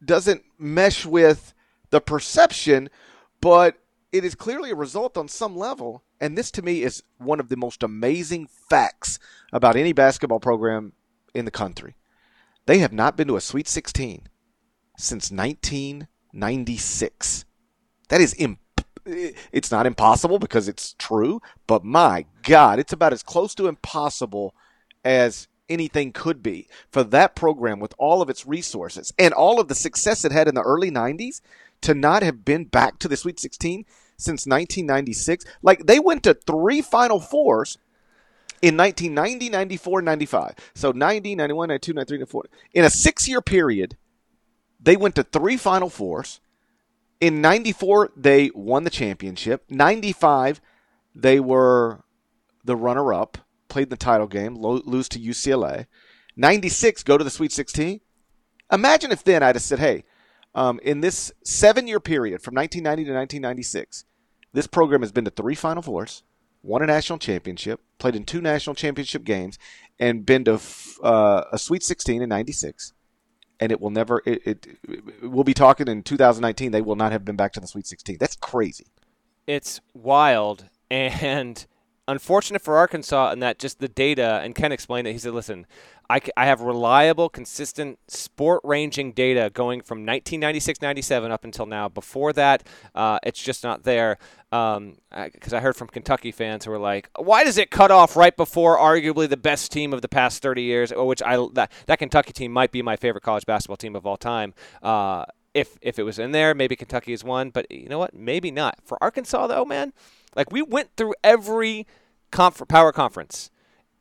doesn't mesh with the perception, but it is clearly a result on some level. And this to me is one of the most amazing facts about any basketball program in the country. They have not been to a Sweet 16 since 1996. That is imp- it's not impossible because it's true, but my god, it's about as close to impossible as anything could be for that program with all of its resources and all of the success it had in the early 90s to not have been back to the Sweet 16 since 1996. Like they went to three Final Fours in 1990, 94, 95. So 90, 91, 92, 93, 94. In a six year period, they went to three Final Fours. In 94, they won the championship. 95, they were the runner up played in the title game, lo- lose to UCLA. 96, go to the Sweet 16. Imagine if then I'd have said, hey, um, in this seven year period from 1990 to 1996, this program has been to three Final Fours, won a national championship, played in two national championship games, and been to uh, a Sweet 16 in 96. And it will never, it, it, it, we'll be talking in 2019, they will not have been back to the Sweet 16. That's crazy. It's wild. And unfortunate for Arkansas in that just the data, and Ken explained it. He said, listen, I, I have reliable, consistent sport ranging data going from 1996 97 up until now. Before that, uh, it's just not there. Because um, I, I heard from Kentucky fans who were like, why does it cut off right before arguably the best team of the past 30 years? Which I that, that Kentucky team might be my favorite college basketball team of all time. Uh, if, if it was in there, maybe Kentucky has won, but you know what? Maybe not. For Arkansas, though, man, like we went through every conf- power conference.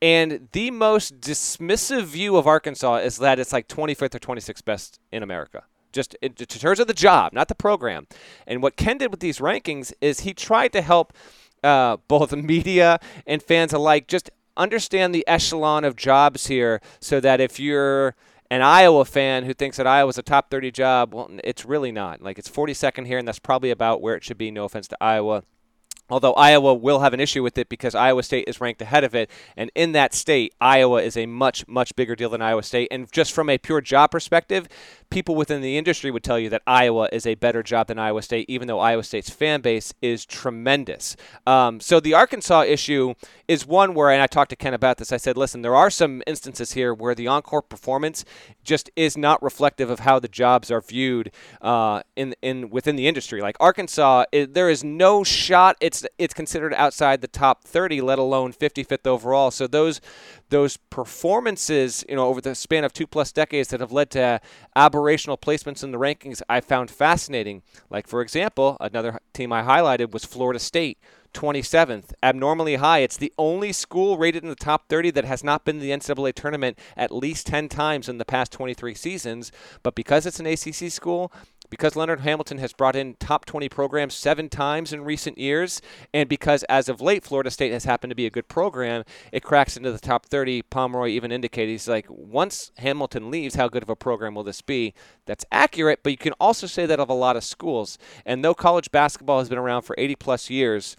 And the most dismissive view of Arkansas is that it's like 25th or 26th best in America. Just in, terms of the job, not the program. And what Ken did with these rankings is he tried to help uh, both media and fans alike just understand the echelon of jobs here so that if you're an Iowa fan who thinks that Iowa's a top 30 job, well, it's really not. Like, it's 42nd here, and that's probably about where it should be. No offense to Iowa. Although Iowa will have an issue with it because Iowa State is ranked ahead of it. And in that state, Iowa is a much, much bigger deal than Iowa State. And just from a pure job perspective, people within the industry would tell you that Iowa is a better job than Iowa State, even though Iowa State's fan base is tremendous. Um, so the Arkansas issue is one where, and I talked to Ken about this, I said, listen, there are some instances here where the on-court performance just is not reflective of how the jobs are viewed uh, in, in within the industry. Like Arkansas, it, there is no shot it's it's considered outside the top 30, let alone 55th overall. So those those performances, you know, over the span of two plus decades that have led to aberrational placements in the rankings, I found fascinating. Like, for example, another team I highlighted was Florida State. 27th, abnormally high. It's the only school rated in the top 30 that has not been in the NCAA tournament at least 10 times in the past 23 seasons. But because it's an ACC school, because Leonard Hamilton has brought in top 20 programs seven times in recent years, and because as of late Florida State has happened to be a good program, it cracks into the top 30. Pomeroy even indicated he's like, once Hamilton leaves, how good of a program will this be? That's accurate, but you can also say that of a lot of schools. And though college basketball has been around for 80 plus years,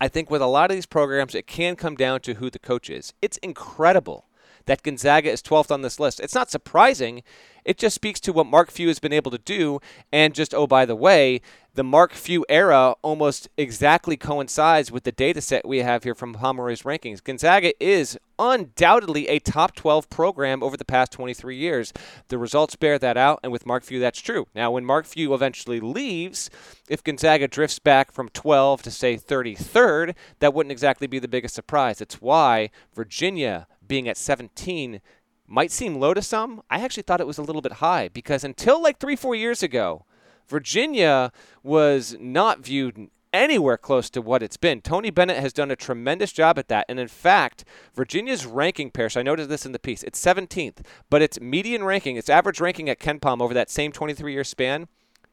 I think with a lot of these programs, it can come down to who the coach is. It's incredible that Gonzaga is 12th on this list. It's not surprising. It just speaks to what Mark Few has been able to do. And just, oh, by the way, the Mark Few era almost exactly coincides with the data set we have here from Pomeroy's rankings. Gonzaga is undoubtedly a top 12 program over the past 23 years. The results bear that out, and with Mark Few, that's true. Now, when Mark Few eventually leaves, if Gonzaga drifts back from 12 to, say, 33rd, that wouldn't exactly be the biggest surprise. It's why Virginia being at 17 might seem low to some. I actually thought it was a little bit high because until like three, four years ago, Virginia was not viewed anywhere close to what it's been. Tony Bennett has done a tremendous job at that. And in fact, Virginia's ranking, Parrish, I noticed this in the piece, it's 17th, but its median ranking, its average ranking at KenPom over that same 23 year span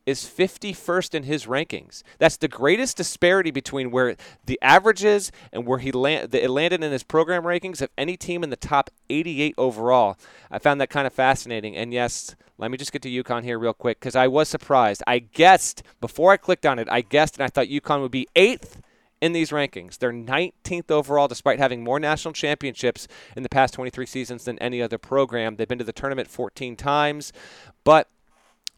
is 51st in his rankings. That's the greatest disparity between where the average is and where he land, it landed in his program rankings of any team in the top 88 overall. I found that kind of fascinating. And yes, let me just get to UConn here real quick because I was surprised. I guessed before I clicked on it, I guessed and I thought UConn would be eighth in these rankings. They're 19th overall, despite having more national championships in the past 23 seasons than any other program. They've been to the tournament 14 times, but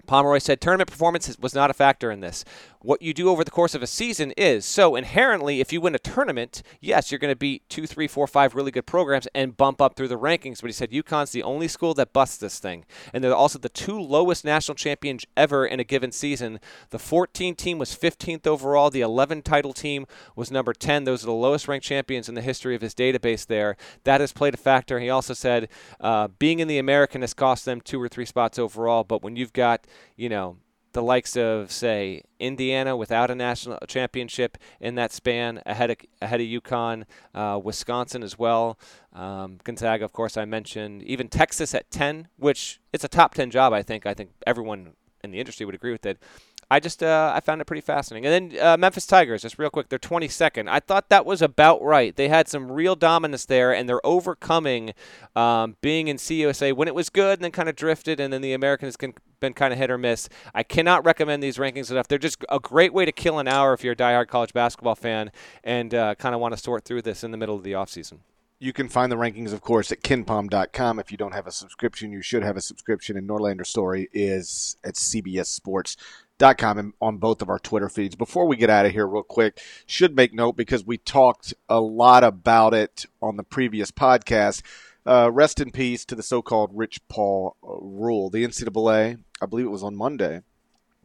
Pomeroy said tournament performance was not a factor in this. What you do over the course of a season is so inherently, if you win a tournament, yes, you're going to beat two, three, four, five really good programs and bump up through the rankings. But he said UConn's the only school that busts this thing, and they're also the two lowest national champions ever in a given season. The 14 team was 15th overall. The 11 title team was number 10. Those are the lowest ranked champions in the history of his database. There, that has played a factor. He also said uh, being in the American has cost them two or three spots overall. But when you've got you know the likes of say Indiana without a national championship in that span ahead of ahead of UConn, uh, Wisconsin as well, um, Gonzaga of course I mentioned, even Texas at 10, which it's a top 10 job I think. I think everyone in the industry would agree with it. I just uh, I found it pretty fascinating. And then uh, Memphis Tigers, just real quick, they're 22nd. I thought that was about right. They had some real dominance there, and they're overcoming um, being in CUSA when it was good, and then kind of drifted, and then the Americans can been kind of hit or miss. I cannot recommend these rankings enough. They're just a great way to kill an hour if you're a diehard college basketball fan and uh, kind of want to sort through this in the middle of the offseason. You can find the rankings, of course, at kenpom.com. If you don't have a subscription, you should have a subscription. And Norlander Story is at cbssports.com and on both of our Twitter feeds. Before we get out of here, real quick, should make note because we talked a lot about it on the previous podcast. Uh, rest in peace to the so-called Rich Paul uh, rule. The NCAA, I believe it was on Monday,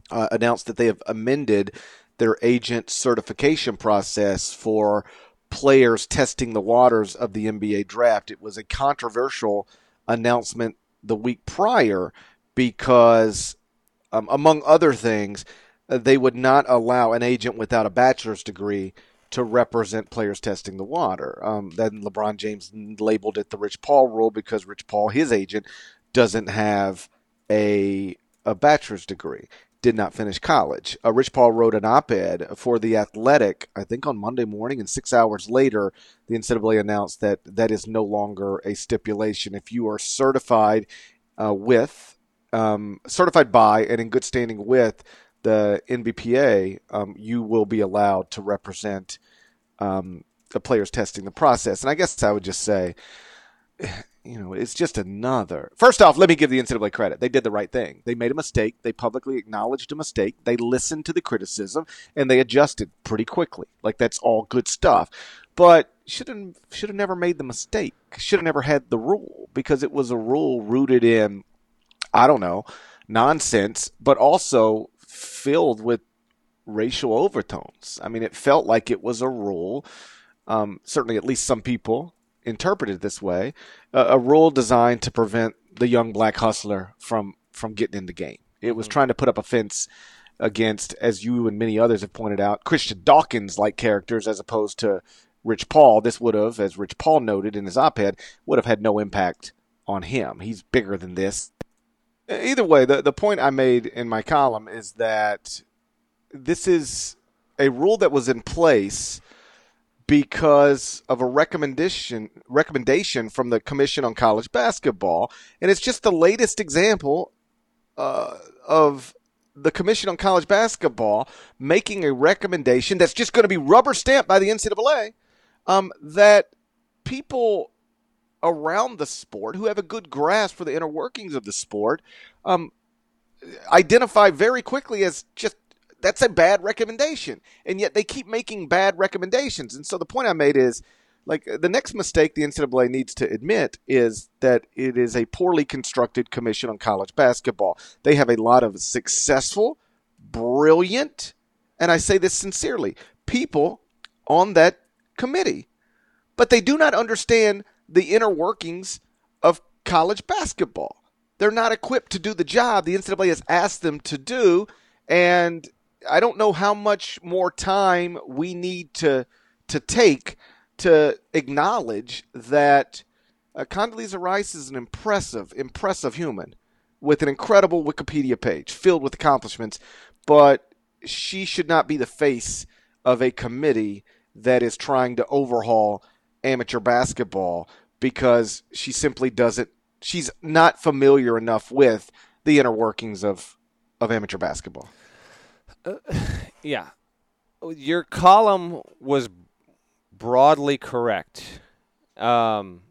uh, announced that they have amended their agent certification process for players testing the waters of the NBA draft. It was a controversial announcement the week prior because, um, among other things, uh, they would not allow an agent without a bachelor's degree to represent players testing the water. Um, then LeBron James labeled it the Rich Paul rule because Rich Paul, his agent, doesn't have a a bachelor's degree. Did not finish college. Uh, Rich Paul wrote an op-ed for the Athletic, I think, on Monday morning, and six hours later, the NCAA announced that that is no longer a stipulation. If you are certified uh, with, um, certified by, and in good standing with the NBPA, um, you will be allowed to represent um, the players testing the process. And I guess I would just say, you know, it's just another. First off, let me give the NCAA credit. They did the right thing. They made a mistake. They publicly acknowledged a mistake. They listened to the criticism and they adjusted pretty quickly. Like that's all good stuff. But should have should have never made the mistake. Should have never had the rule because it was a rule rooted in I don't know nonsense, but also filled with racial overtones. I mean, it felt like it was a rule. Um, certainly, at least some people interpreted this way, uh, a rule designed to prevent the young black hustler from from getting in the game. It was mm-hmm. trying to put up a fence against, as you and many others have pointed out, Christian Dawkins like characters as opposed to Rich Paul. This would have, as Rich Paul noted in his op-ed, would have had no impact on him. He's bigger than this. Either way, the, the point I made in my column is that this is a rule that was in place because of a recommendation recommendation from the Commission on College Basketball, and it's just the latest example uh, of the Commission on College Basketball making a recommendation that's just going to be rubber stamped by the NCAA um, that people around the sport who have a good grasp for the inner workings of the sport um, identify very quickly as just that's a bad recommendation. And yet they keep making bad recommendations. And so the point I made is like the next mistake the NCAA needs to admit is that it is a poorly constructed commission on college basketball. They have a lot of successful, brilliant, and I say this sincerely, people on that committee, but they do not understand the inner workings of college basketball. They're not equipped to do the job the NCAA has asked them to do, and I don't know how much more time we need to to take to acknowledge that uh, Condoleezza Rice is an impressive, impressive human with an incredible Wikipedia page filled with accomplishments, but she should not be the face of a committee that is trying to overhaul amateur basketball because she simply doesn't she's not familiar enough with the inner workings of of amateur basketball. Yeah. Your column was broadly correct. Um,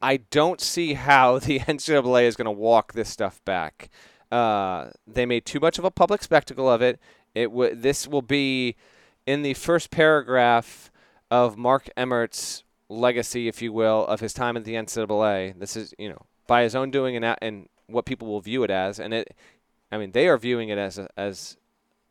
I don't see how the NCAA is going to walk this stuff back. Uh, they made too much of a public spectacle of it. It w- this will be in the first paragraph of Mark Emmert's legacy, if you will, of his time at the NCAA. This is, you know, by his own doing and, and what people will view it as, and it, I mean, they are viewing it as a, as,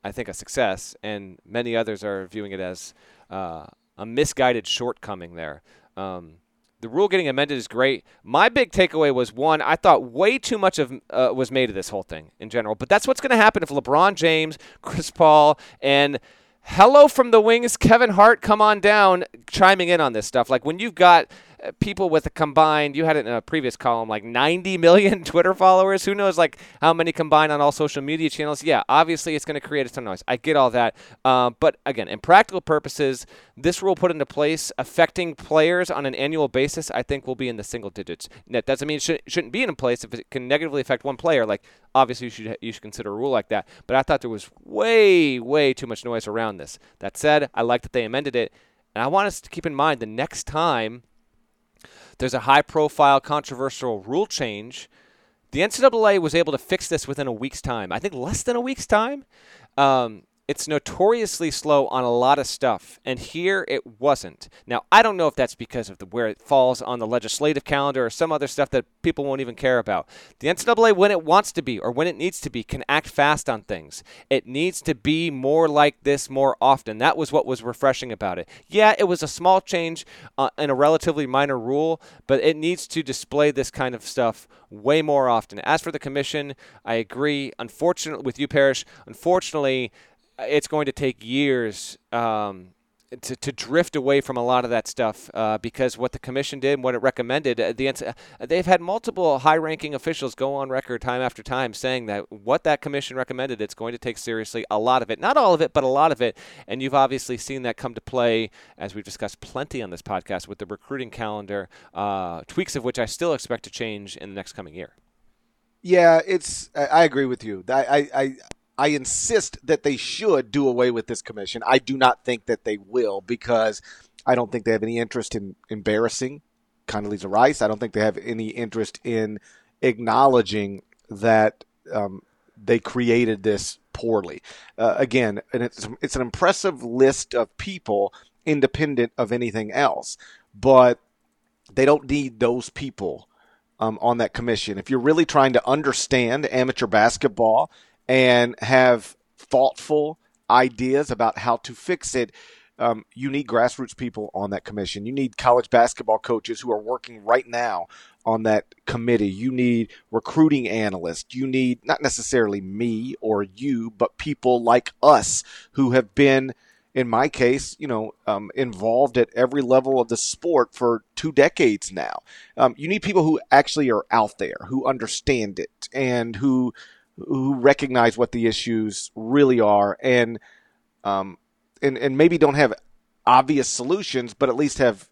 I think, a success, and many others are viewing it as uh, a misguided shortcoming there. Um, the rule getting amended is great. My big takeaway was one, I thought way too much of uh, was made of this whole thing in general. But that's what's going to happen if LeBron James, Chris Paul, and hello from the wings, Kevin Hart, come on down, chiming in on this stuff. Like when you've got people with a combined you had it in a previous column like 90 million twitter followers. Who knows like how many combined on all social media channels? Yeah obviously it's going to create a ton of noise. I get all that. Uh, but again in practical purposes this rule put into place affecting players on an annual basis i think will be in the single digits. That doesn't mean it should, shouldn't be in place if it can negatively affect one player. Like obviously you should you should consider a rule like that. But i thought there was way way too much noise around this. That said i like that they amended it. And i want us to keep in mind the next time there's a high profile, controversial rule change. The NCAA was able to fix this within a week's time. I think less than a week's time. Um, it's notoriously slow on a lot of stuff, and here it wasn't. Now, I don't know if that's because of the, where it falls on the legislative calendar or some other stuff that people won't even care about. The NCAA, when it wants to be or when it needs to be, can act fast on things. It needs to be more like this more often. That was what was refreshing about it. Yeah, it was a small change uh, in a relatively minor rule, but it needs to display this kind of stuff way more often. As for the commission, I agree. Unfortunately, with you, Parrish, unfortunately, it's going to take years um, to, to drift away from a lot of that stuff uh, because what the commission did and what it recommended, uh, the uh, they've had multiple high-ranking officials go on record time after time saying that what that commission recommended, it's going to take seriously a lot of it, not all of it, but a lot of it. And you've obviously seen that come to play as we've discussed plenty on this podcast with the recruiting calendar, uh, tweaks of which I still expect to change in the next coming year. Yeah, it's. I, agree with you. I, I I insist that they should do away with this commission. I do not think that they will because I don't think they have any interest in embarrassing Condoleezza Rice. I don't think they have any interest in acknowledging that um, they created this poorly. Uh, again, and it's it's an impressive list of people independent of anything else, but they don't need those people um, on that commission. If you're really trying to understand amateur basketball and have thoughtful ideas about how to fix it, um, you need grassroots people on that commission. You need college basketball coaches who are working right now on that committee. You need recruiting analysts. You need not necessarily me or you, but people like us who have been, in my case, you know, um, involved at every level of the sport for two decades now. Um, you need people who actually are out there, who understand it, and who who recognize what the issues really are and um, and and maybe don't have obvious solutions, but at least have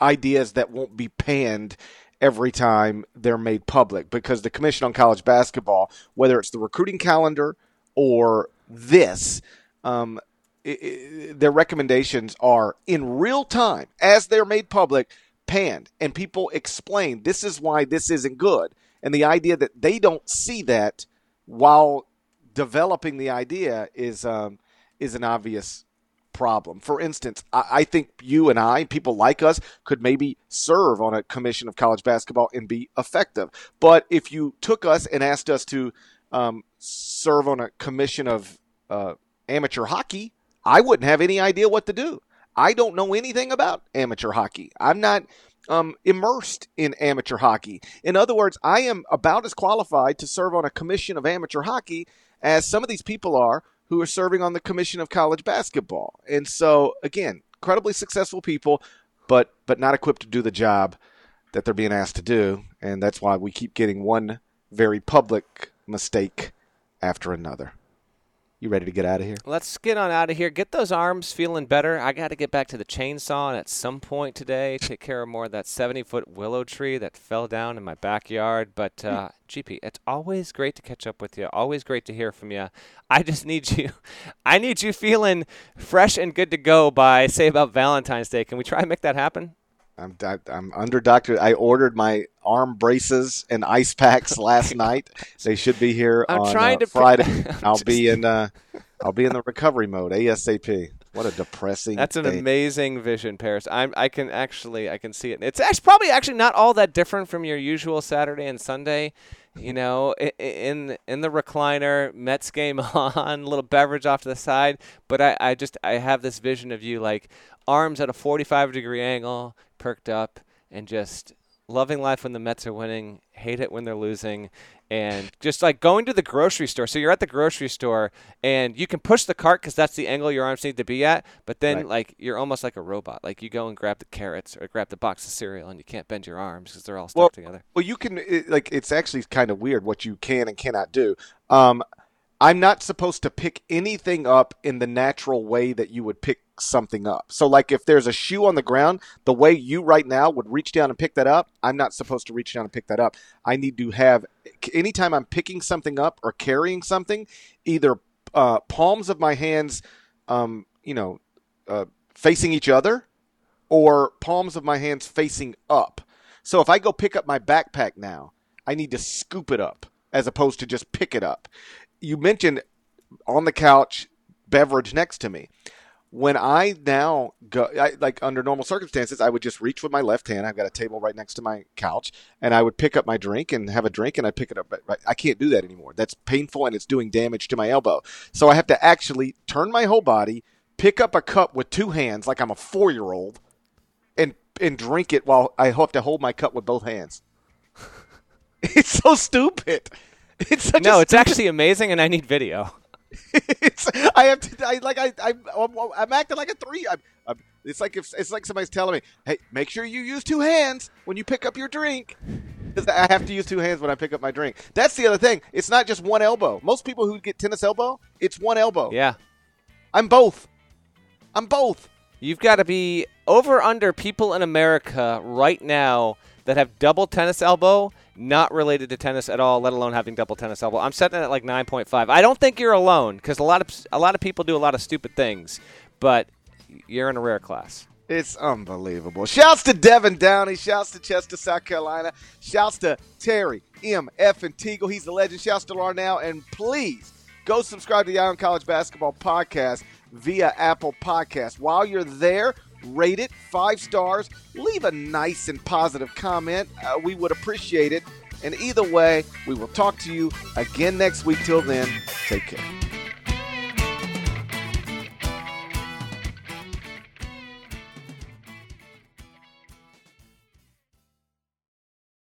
ideas that won't be panned every time they're made public. Because the Commission on College Basketball, whether it's the recruiting calendar or this, um, it, it, their recommendations are in real time as they're made public, panned, and people explain this is why this isn't good. And the idea that they don't see that while developing the idea is um, is an obvious problem. For instance, I, I, think you and I, people like us, could maybe serve on a commission of college basketball and be effective. But if you took us and asked us to um, serve on a commission of uh, amateur hockey, I wouldn't have any idea what to do. I don't know anything about amateur hockey. I'm not um, immersed in amateur hockey. In other words, I am about as qualified to serve on a commission of amateur hockey as some of these people are who are serving on the Commission of College Basketball. And so, again, incredibly successful people, but but not equipped to do the job that they're being asked to do, and that's why we keep getting one very public mistake after another. You ready to get out of here? Let's get on out of here. Get those arms feeling better. I got to get back to the chainsaw and at some point today. Take care of more of that 70 foot willow tree that fell down in my backyard. But, uh, GP, it's always great to catch up with you. Always great to hear from you. I just need you. I need you feeling fresh and good to go by, say, about Valentine's Day. Can we try and make that happen? I'm I'm under doctor. I ordered my arm braces and ice packs last night. They should be here I'm on trying uh, to Friday. I'll be in uh, I'll be in the recovery mode ASAP. What a depressing. That's an thing. amazing vision, Parrish. I'm I can actually I can see it. It's actually probably actually not all that different from your usual Saturday and Sunday. You know, in in the recliner, Mets game on, a little beverage off to the side. But I, I just I have this vision of you like arms at a 45 degree angle, perked up, and just loving life when the Mets are winning, hate it when they're losing, and just like going to the grocery store. So you're at the grocery store and you can push the cart because that's the angle your arms need to be at. But then, right. like, you're almost like a robot. Like, you go and grab the carrots or grab the box of cereal and you can't bend your arms because they're all stuck well, together. Well, you can, it, like, it's actually kind of weird what you can and cannot do. Um, I'm not supposed to pick anything up in the natural way that you would pick something up. So, like if there's a shoe on the ground, the way you right now would reach down and pick that up, I'm not supposed to reach down and pick that up. I need to have, anytime I'm picking something up or carrying something, either uh, palms of my hands, um, you know, uh, facing each other, or palms of my hands facing up. So if I go pick up my backpack now, I need to scoop it up as opposed to just pick it up you mentioned on the couch, beverage next to me. When I now go, I, like under normal circumstances, I would just reach with my left hand. I've got a table right next to my couch, and I would pick up my drink and have a drink, and I pick it up. I can't do that anymore. That's painful, and it's doing damage to my elbow. So I have to actually turn my whole body, pick up a cup with two hands, like I'm a four year old, and and drink it while I have to hold my cup with both hands. it's so stupid. It's such no, it's actually amazing, and I need video. It's I have to I like I, I I'm, I'm acting like a three. I'm, I'm, it's like if it's like somebody's telling me, hey, make sure you use two hands when you pick up your drink. Because I have to use two hands when I pick up my drink. That's the other thing. It's not just one elbow. Most people who get tennis elbow, it's one elbow. Yeah, I'm both. I'm both. You've got to be over under people in America right now that have double tennis elbow not related to tennis at all, let alone having double tennis elbow. I'm setting it at like 9.5. I don't think you're alone because a lot of a lot of people do a lot of stupid things, but you're in a rare class. It's unbelievable. Shouts to Devin Downey. Shouts to Chester, South Carolina. Shouts to Terry M. F. and Teagle. He's the legend. Shouts to Larnell. And please go subscribe to the Eye on College Basketball Podcast via Apple Podcast. While you're there, rate it five stars, leave a nice and positive comment. Uh, we would appreciate it. And either way, we will talk to you again next week. Till then, take care.